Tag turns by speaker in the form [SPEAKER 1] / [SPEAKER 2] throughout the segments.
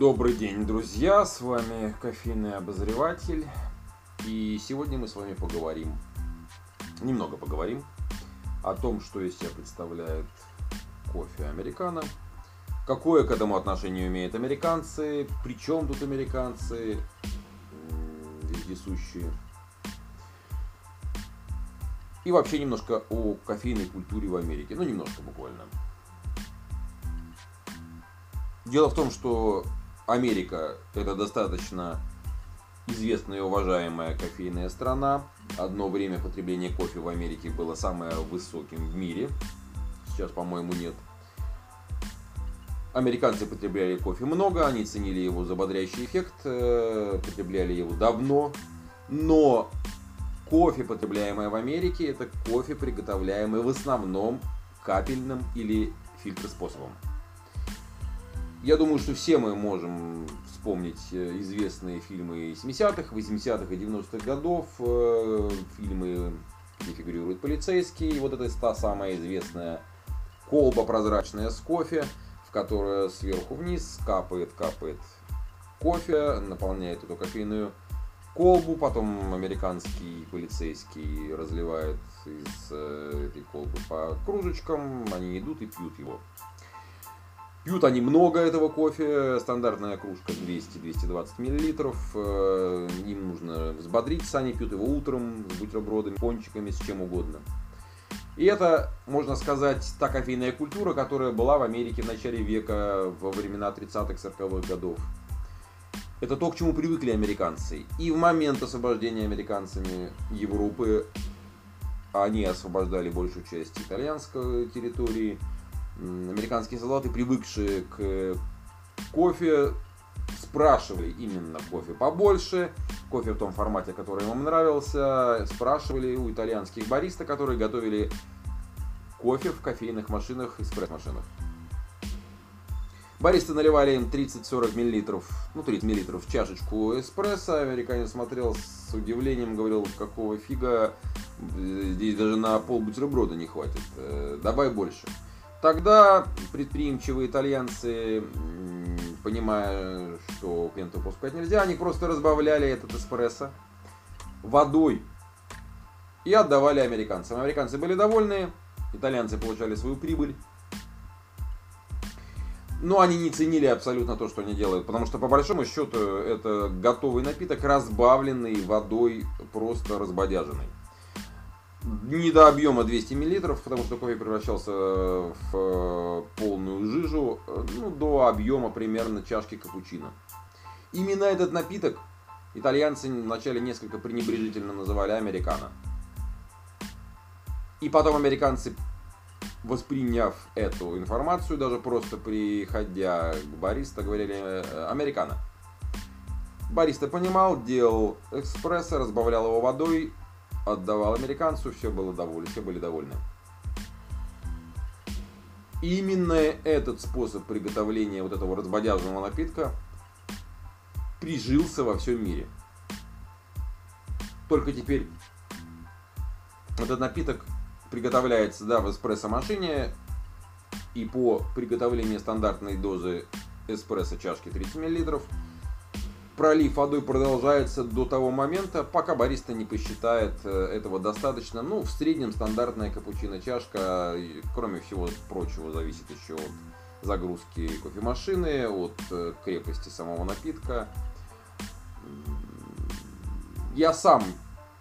[SPEAKER 1] Добрый день, друзья! С вами кофейный обозреватель. И сегодня мы с вами поговорим, немного поговорим о том, что из себя представляет кофе американо, какое к этому отношение имеют американцы, причем тут американцы вездесущие. И вообще немножко о кофейной культуре в Америке. Ну, немножко буквально. Дело в том, что Америка это достаточно известная и уважаемая кофейная страна. Одно время потребление кофе в Америке было самое высоким в мире. Сейчас, по-моему, нет. Американцы потребляли кофе много, они ценили его за бодрящий эффект, э, потребляли его давно. Но кофе, потребляемое в Америке, это кофе, приготовляемый в основном капельным или фильтроспособом. Я думаю, что все мы можем вспомнить э, известные фильмы 70-х, 80-х и 90-х годов, э, фильмы, где фигурирует полицейский, вот это та самая известная колба прозрачная с кофе, в которую сверху вниз капает, капает кофе, наполняет эту кофейную колбу, потом американский полицейский разливает из э, этой колбы по кружечкам, они идут и пьют его. Пьют они много этого кофе, стандартная кружка 200-220 мл. Э, им нужно взбодриться, они пьют его утром с бутербродами, пончиками, с чем угодно. И это, можно сказать, та кофейная культура, которая была в Америке в начале века, во времена 30-х, 40-х годов. Это то, к чему привыкли американцы. И в момент освобождения американцами Европы они освобождали большую часть итальянской территории – американские солдаты, привыкшие к кофе, спрашивали именно кофе побольше, кофе в том формате, который им нравился, спрашивали у итальянских бариста, которые готовили кофе в кофейных машинах, эспресс-машинах. Баристы наливали им 30-40 мл, ну 30 мл в чашечку эспрессо. Американец смотрел с удивлением, говорил, какого фига, здесь даже на пол бутерброда не хватит, э, давай больше. Тогда предприимчивые итальянцы, понимая, что клиенту пускать нельзя, они просто разбавляли этот эспрессо водой и отдавали американцам. Американцы были довольны, итальянцы получали свою прибыль. Но они не ценили абсолютно то, что они делают, потому что по большому счету это готовый напиток, разбавленный водой, просто разбодяженный не до объема 200 мл, потому что кофе превращался в э, полную жижу, э, ну, до объема примерно чашки капучино. Именно этот напиток итальянцы вначале несколько пренебрежительно называли американо. И потом американцы, восприняв эту информацию, даже просто приходя к бариста, говорили э, американо. Бариста понимал, делал экспресса, разбавлял его водой, отдавал американцу, все было довольны, все были довольны. именно этот способ приготовления вот этого разбодяженного напитка прижился во всем мире. Только теперь этот напиток приготовляется да, в эспрессо-машине и по приготовлению стандартной дозы эспрессо чашки 30 мл пролив водой продолжается до того момента, пока бариста не посчитает э, этого достаточно. Ну, в среднем стандартная капучино чашка, кроме всего прочего, зависит еще от загрузки кофемашины, от э, крепости самого напитка. Я сам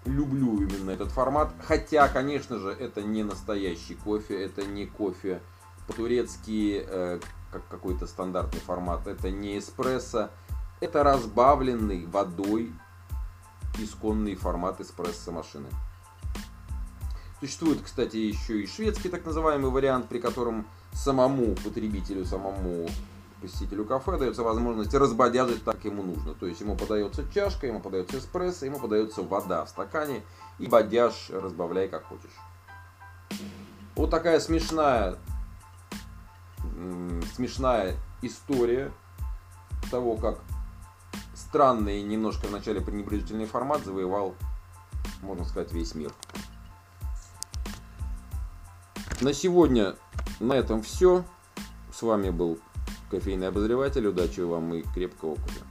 [SPEAKER 1] люблю именно этот формат, хотя, конечно же, это не настоящий кофе, это не кофе по-турецки, э, как какой-то стандартный формат, это не эспрессо, это разбавленный водой исконный формат эспрессо-машины. Существует, кстати, еще и шведский так называемый вариант, при котором самому потребителю, самому посетителю кафе дается возможность разбодяжить так ему нужно. То есть ему подается чашка, ему подается эспрессо, ему подается вода в стакане и бодяж разбавляй как хочешь. Вот такая смешная, смешная история того, как странный, немножко в начале пренебрежительный формат завоевал, можно сказать, весь мир. На сегодня на этом все. С вами был кофейный обозреватель. Удачи вам и крепкого кофе.